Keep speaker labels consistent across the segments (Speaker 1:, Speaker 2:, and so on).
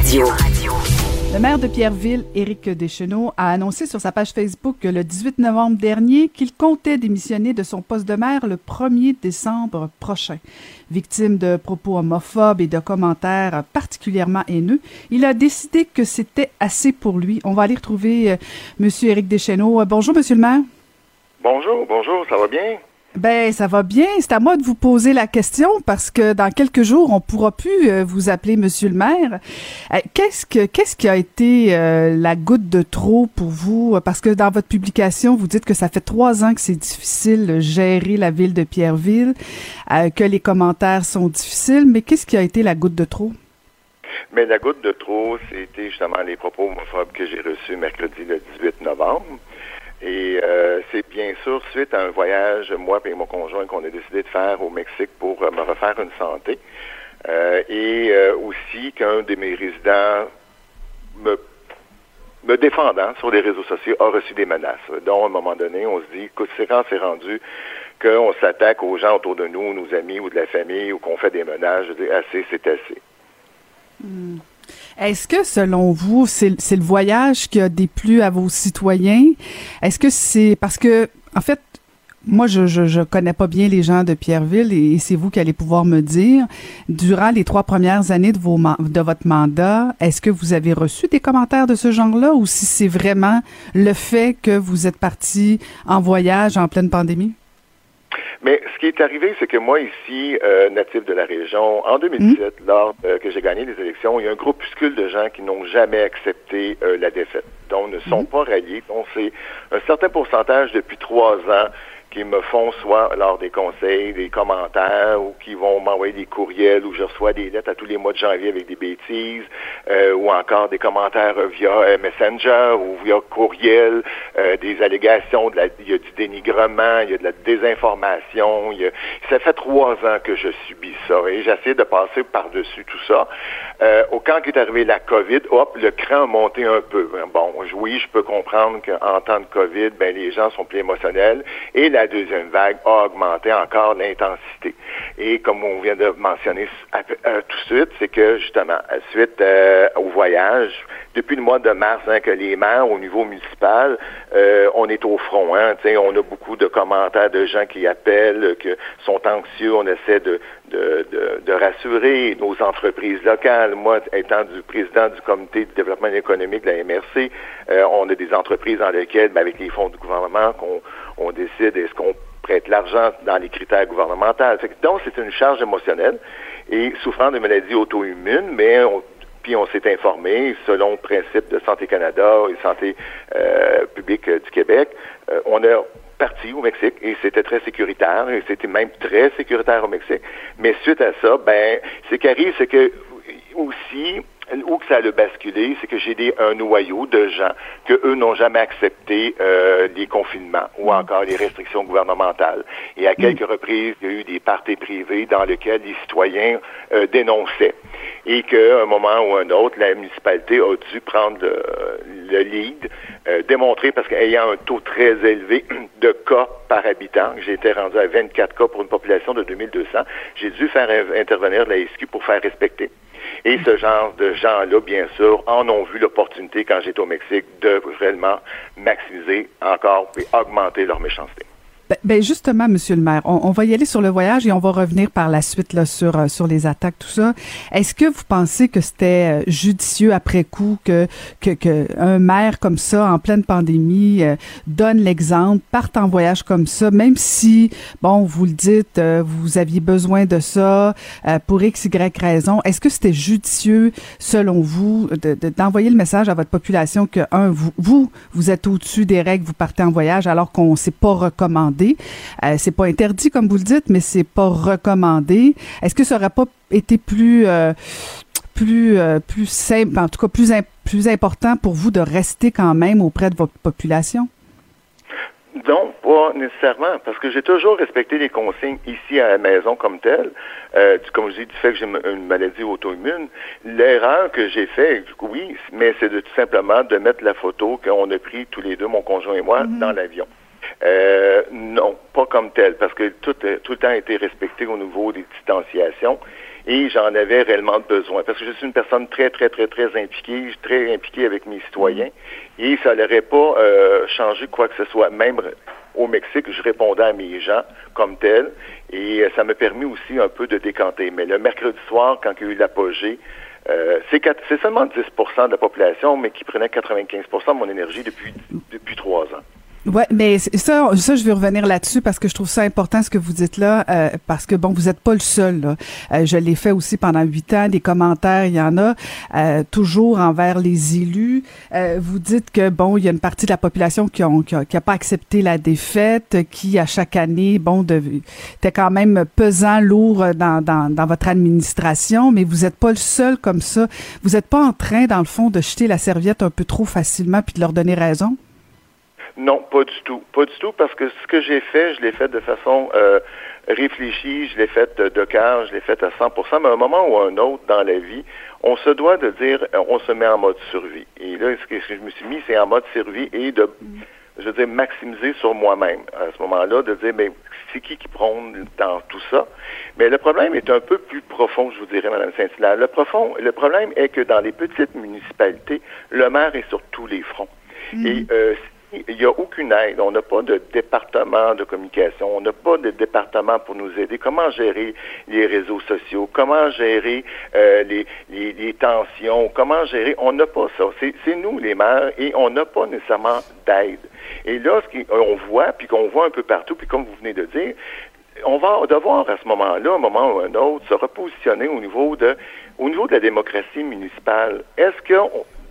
Speaker 1: Radio.
Speaker 2: Le maire de Pierreville, Éric Deschenaux, a annoncé sur sa page Facebook que le 18 novembre dernier qu'il comptait démissionner de son poste de maire le 1er décembre prochain. Victime de propos homophobes et de commentaires particulièrement haineux, il a décidé que c'était assez pour lui. On va aller retrouver Monsieur Éric Deschenaux. Bonjour, Monsieur le maire.
Speaker 3: Bonjour, bonjour, ça va bien?
Speaker 2: Ben, ça va bien. C'est à moi de vous poser la question parce que dans quelques jours, on pourra plus euh, vous appeler Monsieur le maire. Euh, qu'est-ce que qu'est-ce qui a été euh, la goutte de trop pour vous? Parce que dans votre publication, vous dites que ça fait trois ans que c'est difficile de gérer la ville de Pierreville, que les commentaires sont difficiles. Mais qu'est-ce qui a été la goutte de trop?
Speaker 3: Mais la goutte de trop, c'était justement les propos homophobes que j'ai reçus mercredi le 18 novembre. Et euh, c'est bien sûr suite à un voyage, moi et mon conjoint, qu'on a décidé de faire au Mexique pour euh, me refaire une santé. Euh, et aussi qu'un de mes résidents me, me défendant sur les réseaux sociaux a reçu des menaces. Donc, à un moment donné, on se dit, écoute, c'est quand c'est rendu qu'on s'attaque aux gens autour de nous, nos amis ou de la famille, ou qu'on fait des menaces, je dis, assez, c'est assez.
Speaker 2: Hmm. Est-ce que, selon vous, c'est le voyage qui a déplu à vos citoyens? Est-ce que c'est parce que, en fait, moi, je, je, connais pas bien les gens de Pierreville et, c'est vous qui allez pouvoir me dire, durant les trois premières années de, vos, de votre mandat, est-ce que vous avez reçu des commentaires de ce genre-là ou si c'est vraiment le fait que vous êtes parti en voyage en pleine pandémie?
Speaker 3: Mais ce qui est arrivé, c'est que moi, ici, euh, natif de la région, en 2017, hmm. lors euh, que j'ai gagné les élections, il y a un groupuscule de gens qui n'ont jamais accepté euh, la défaite, donc ne sont hmm. pas ralliés. Donc, c'est un certain pourcentage depuis trois ans qui me font soit lors des conseils, des commentaires, ou qui vont m'envoyer des courriels, où je reçois des lettres à tous les mois de janvier avec des bêtises, euh, ou encore des commentaires via euh, Messenger ou via courriel, euh, des allégations, de la, il y a du dénigrement, il y a de la désinformation. Il y a, ça fait trois ans que je subis ça, et j'essaie de passer par-dessus tout ça. au camp qui est arrivé la COVID, hop, le cran a monté un peu. Bon, oui, je peux comprendre qu'en temps de COVID, ben les gens sont plus émotionnels, et la deuxième vague a augmenté encore l'intensité. Et comme on vient de mentionner euh, tout de suite, c'est que justement, suite euh, au voyage, depuis le mois de mars, hein, que les maires au niveau municipal, euh, on est au front. Hein, on a beaucoup de commentaires de gens qui appellent, qui sont anxieux. On essaie de, de, de, rassurer nos entreprises locales. Moi, étant du président du comité de développement économique de la MRC, on a des entreprises dans lesquelles, ben, avec les fonds du gouvernement, qu'on on décide est-ce qu'on prête l'argent dans les critères gouvernementaux. donc, c'est une charge émotionnelle. Et souffrant de maladies auto-immunes, mais on, on s'est informé, selon le principe de Santé Canada et Santé euh, publique du Québec, euh, on a parti au Mexique et c'était très sécuritaire et c'était même très sécuritaire au Mexique. Mais suite à ça, ben, ce qui arrive, c'est que aussi, où que ça a basculé, c'est que j'ai des, un noyau de gens que eux n'ont jamais accepté euh, les confinements ou encore les restrictions gouvernementales. Et à quelques reprises, il y a eu des parties privées dans lesquelles les citoyens euh, dénonçaient. Et qu'à un moment ou un autre, la municipalité a dû prendre le, lead, euh, démontrer, parce qu'ayant un taux très élevé de cas par habitant, j'ai été rendu à 24 cas pour une population de 2200, j'ai dû faire intervenir la SQ pour faire respecter. Et ce genre de gens-là, bien sûr, en ont vu l'opportunité quand j'étais au Mexique de réellement maximiser encore et augmenter leur méchanceté.
Speaker 2: Ben, ben, justement, Monsieur le maire, on, va y aller sur le voyage et on va revenir par la suite là sur euh, sur les attaques, tout ça. Est-ce que vous pensez que c'était euh, judicieux après coup que, que, que un maire comme ça en pleine pandémie euh, donne l'exemple, parte en voyage comme ça, même si bon, vous le dites, vous aviez besoin de ça pour x y raison. Est-ce que c'était judicieux selon vous d'envoyer le message à votre population que un vous vous vous êtes au-dessus des règles, vous partez en voyage alors qu'on s'est pas recommandé euh, c'est pas interdit comme vous le dites, mais c'est pas recommandé. Est-ce que ça aurait pas été plus euh, plus euh, plus simple, en tout cas plus plus important pour vous de rester quand même auprès de votre population?
Speaker 3: Non, pas nécessairement, parce que j'ai toujours respecté les consignes ici à la maison comme telle. comme je dis, du fait que j'ai une maladie auto-immune, l'erreur que j'ai faite, oui, mais c'est de tout simplement de mettre la photo qu'on a pris tous les deux, mon conjoint et moi, mm-hmm. dans l'avion. Euh, non, pas comme tel, parce que tout, tout le temps a été respecté au niveau des distanciations. et j'en avais réellement besoin parce que je suis une personne très, très, très, très impliquée, très impliquée avec mes citoyens et ça n'aurait pas euh, changé quoi que ce soit. Même au Mexique, je répondais à mes gens comme tel et ça m'a permis aussi un peu de décanter. Mais le mercredi soir, quand il y a eu l'apogée, euh, c'est seulement 10% de la population, mais qui prenait 95% de mon énergie depuis, depuis trois.
Speaker 2: Ouais, mais ça, ça, je vais revenir là-dessus parce que je trouve ça important ce que vous dites là, euh, parce que bon, vous n'êtes pas le seul. Là. Euh, je l'ai fait aussi pendant huit ans. Des commentaires, il y en a euh, toujours envers les élus. vous dites que bon, il y a une partie de la population qui n'a qui qui a pas accepté la défaite, qui à chaque année, bon, était quand même pesant, lourd dans, dans, dans votre administration, mais vous n'êtes pas le seul comme ça. Vous n'êtes pas en train, dans le fond, de jeter la serviette un peu trop facilement puis de leur donner raison?
Speaker 3: Non, pas du tout. Pas du tout, parce que ce que j'ai fait, je l'ai fait de façon euh, réfléchie, je l'ai fait de, de cœur, je l'ai fait à 100 mais à un moment ou à un autre dans la vie, on se doit de dire, euh, on se met en mode survie. Et là, ce que je me suis mis, c'est en mode survie et de, je veux dire, maximiser sur moi-même. À ce moment-là, de dire, mais c'est qui qui prône dans tout ça? Mais le problème est un peu plus profond, je vous dirais, Mme Saint-Hilaire. Le profond, le problème est que dans les petites municipalités, le maire est sur tous les fronts. Mm. Et euh, il n'y a aucune aide. On n'a pas de département de communication. On n'a pas de département pour nous aider. Comment gérer les réseaux sociaux? Comment gérer euh, les, les, tensions? Comment gérer? On n'a pas ça. C'est nous, les maires, et on n'a pas nécessairement d'aide. Et là, ce qu'on voit, puis qu'on voit un peu partout, puis comme vous venez de dire, on va devoir à ce moment-là, un moment ou un autre, se repositionner au niveau de, au niveau de la démocratie municipale. Est-ce que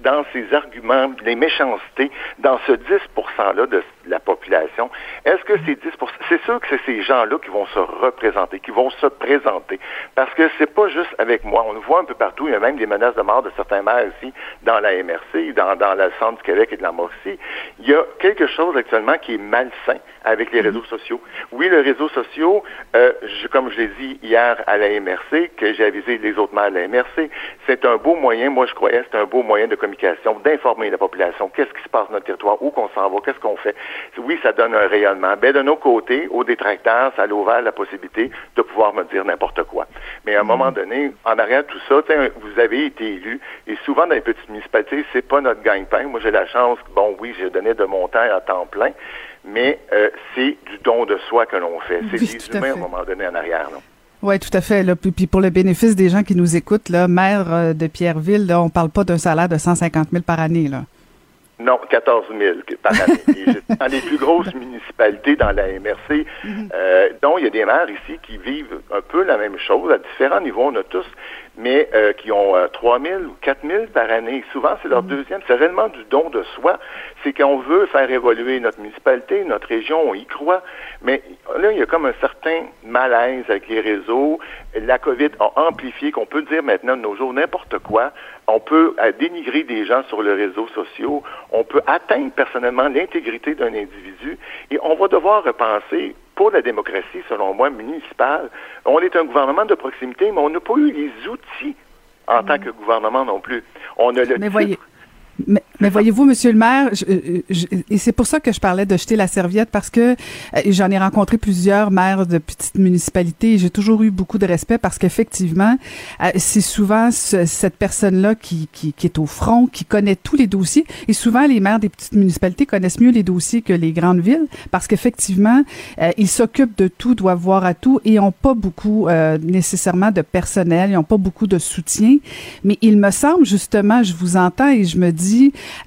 Speaker 3: dans ces arguments, les méchancetés, dans ce 10 %-là de la population, est-ce que ces 10 c'est sûr que c'est ces gens-là qui vont se représenter, qui vont se présenter, parce que c'est pas juste avec moi. On le voit un peu partout, il y a même des menaces de mort de certains maires ici, dans la MRC, dans, dans le centre du Québec et de la Mauricie. Il y a quelque chose actuellement qui est malsain avec les réseaux sociaux. Oui, les réseaux sociaux, euh, comme je l'ai dit hier à la MRC, que j'ai avisé les autres maires de la MRC, c'est un beau moyen, moi je croyais, c'est un beau moyen de communication, d'informer la population, qu'est-ce qui se passe dans notre territoire, où qu'on s'en va, qu'est-ce qu'on fait? Oui, ça donne un rayonnement. Mais de nos côtés, aux détracteurs, ça a ouvert la possibilité de pouvoir me dire n'importe quoi. Mais à un moment donné, en arrière de tout ça, vous avez été élu, et souvent dans les petites municipalités, c'est pas notre gagne-pain. Moi, j'ai la chance, bon, oui, j'ai donné de mon temps à temps plein, mais euh, c'est du don de soi que l'on fait. C'est des humains à, un moment donné en arrière.
Speaker 2: Oui, tout à fait. Là. Puis, pour le bénéfice des gens qui nous écoutent, là, maire euh, de Pierreville, là, on parle pas d'un salaire de 150 000 par année. Là.
Speaker 3: Non, 14 000 par année. dans les plus grosses municipalités dans la MRC, mhm. euh, dont il y a des maires ici qui vivent un peu la même chose à différents niveaux. On a tous mais euh, qui ont euh, 3 000 ou 4 000 par année. Souvent, c'est leur mm. deuxième. C'est réellement du don de soi. C'est qu'on veut faire évoluer notre municipalité, notre région, on y croit. Mais là, il y a comme un certain malaise avec les réseaux. La COVID a amplifié qu'on peut dire maintenant de nos jours n'importe quoi. On peut euh, dénigrer des gens sur les réseaux sociaux. On peut atteindre personnellement l'intégrité d'un individu. Et on va devoir repenser pour la démocratie, selon moi, municipale, on est un gouvernement de proximité, mais on n'a pas eu les outils en tant que gouvernement non plus. On a le
Speaker 2: mais voyez, mais, mais voyez-vous, Monsieur le maire, et c'est pour ça que je parlais de jeter la serviette parce que euh, j'en ai rencontré plusieurs maires de petites municipalités et j'ai toujours eu beaucoup de respect parce qu'effectivement, euh, c'est souvent cette personne-là qui, qui, qui, est au front, qui connaît tous les dossiers et souvent les maires des petites municipalités connaissent mieux les dossiers que les grandes villes parce qu'effectivement, euh, ils s'occupent de tout, doivent voir à tout et ont pas beaucoup nécessairement de personnel, ils ont pas beaucoup de soutien. Mais il me semble justement, je vous entends et je me dis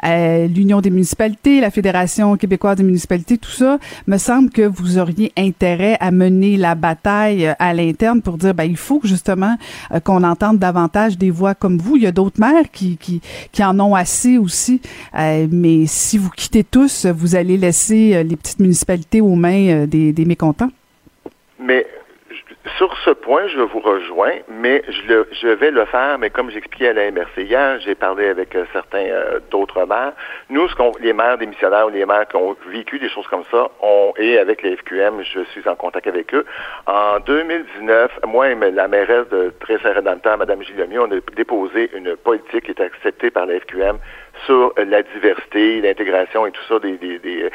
Speaker 2: euh, l'Union des municipalités, la Fédération québécoise des municipalités, tout ça, me semble que vous auriez intérêt à mener la bataille euh, à l'interne pour dire, ben, il faut justement euh, qu'on entende davantage des voix comme vous. Il y a d'autres maires qui, qui, qui en ont assez aussi, mais si vous quittez tous, vous allez laisser les petites municipalités aux mains des, des mécontents.
Speaker 3: Mais sur ce point, je vous rejoins, mais je, le, je vais le faire, mais comme j'expliquais à la MRC hier, j'ai parlé avec euh, certains euh, d'autres maires. Nous, ce qu'on, les maires démissionnaires ou les maires qui ont vécu des choses comme ça, et avec les FQM, je suis en contact avec eux. En 2019, moi et la mairesse de très dans le temps, Mme on a déposé une politique qui est acceptée par la FQM sur la diversité, l'intégration et tout ça des, des,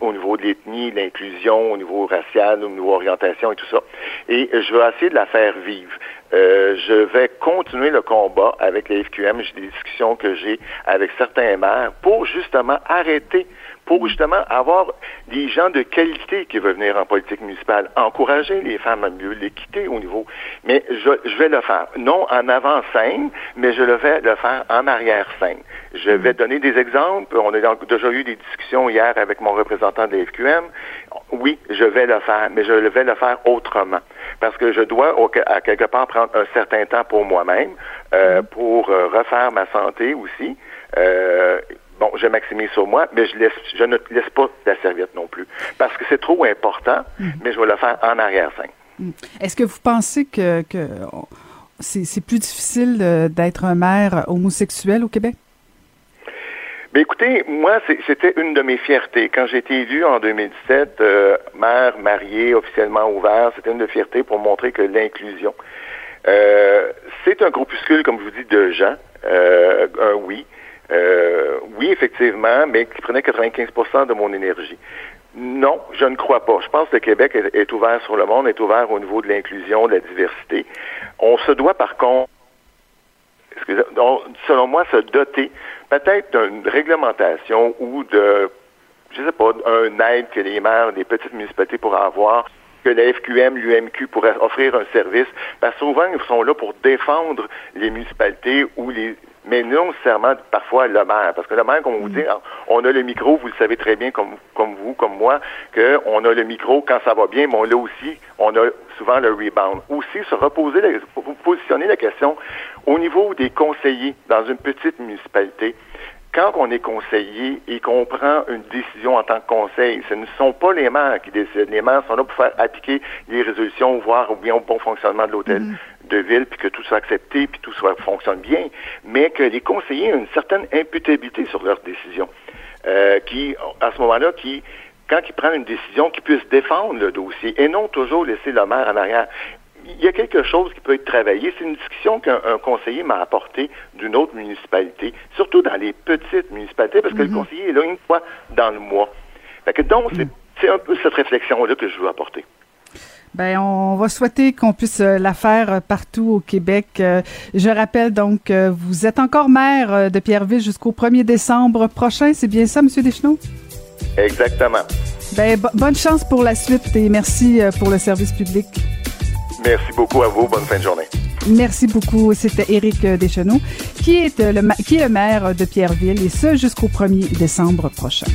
Speaker 3: au niveau de l'ethnie, l'inclusion, au niveau racial, au niveau orientation et tout ça. Et je vais essayer de la faire vivre. Euh, je vais continuer le combat avec les FQM. J'ai des discussions que j'ai avec certains maires pour justement arrêter pour justement avoir des gens de qualité qui veulent venir en politique municipale, encourager les femmes à mieux l'équité au niveau. Mais je, vais le faire, non en avant-scène, mais je le vais le faire en arrière-scène. Je vais mm. donner des exemples. On a déjà eu des discussions hier avec mon représentant de l'FQM. Oui, je vais le faire, mais je vais le faire autrement. Parce que je dois, à quelque part, prendre un certain temps pour moi-même, euh, mm. pour euh, refaire ma santé aussi. Euh, bon, je maximise sur moi, mais je laisse, je ne laisse pas la serviette non plus. Parce que c'est trop important, mm. mais je vais le faire en arrière-scène.
Speaker 2: Mm. Est-ce que vous pensez que, que c'est plus difficile d'être un maire homosexuel au Québec?
Speaker 3: Bien, écoutez, moi, c'était une de mes fiertés. Quand j'ai été élu en 2017, euh, maire marié, officiellement ouvert, c'était une de fierté pour montrer que l'inclusion. Euh, c'est un groupuscule, comme je vous dis, de gens, euh, un oui, euh, oui, effectivement, mais qui prenait 95% de mon énergie. Non, je ne crois pas. Je pense que le Québec est, ouvert sur le monde, est ouvert au niveau de l'inclusion, de la diversité. On se doit, par contre, selon moi, se doter peut-être d'une réglementation ou de, je sais pas, un aide que les maires des petites municipalités pourraient avoir que la FQM, l'UMQ pourraient offrir un service, parce que souvent, ils sont là pour défendre les municipalités ou les mais non nécessairement parfois le maire. Parce que le maire, comme vous mm. dit, on a le micro, vous le savez très bien comme, comme vous, comme moi, qu'on a le micro quand ça va bien, mais on l'a aussi, on a souvent le rebound. Aussi, se reposer, vous positionner la question au niveau des conseillers dans une petite municipalité quand on est conseiller et qu'on prend une décision en tant que conseil, ce ne sont pas les maires qui décident. Les maires sont là pour faire appliquer les résolutions, voir ou bien au bon fonctionnement de l'hôtel mm-hmm. de ville, puis que tout soit accepté, puis tout soit fonctionne bien, mais que les conseillers ont une certaine imputabilité sur leurs décisions, euh, qui, à ce moment-là, qui quand ils prennent une décision, qu'ils puissent défendre le dossier et non toujours laisser le maire en arrière il y a quelque chose qui peut être travaillé. C'est une discussion qu'un conseiller m'a apportée d'une autre municipalité, surtout dans les petites municipalités, parce que le mhm. conseiller est là une fois dans le mois. que donc, mhm. c'est un peu cette réflexion-là que je veux apporter.
Speaker 2: Ben, on va souhaiter qu'on puisse euh, la faire euh, partout au Québec. Euh, je rappelle donc, vous êtes encore maire de Pierreville jusqu'au 1er décembre prochain. C'est bien ça, M. Deschenaux?
Speaker 3: Exactement.
Speaker 2: Ben, bonne chance pour la suite et merci pour le service public.
Speaker 3: Merci beaucoup à vous. Bonne fin de journée.
Speaker 2: Merci beaucoup. C'était Éric Deschenaux, qui est, le, qui est le maire de Pierreville, et ce jusqu'au 1er décembre prochain.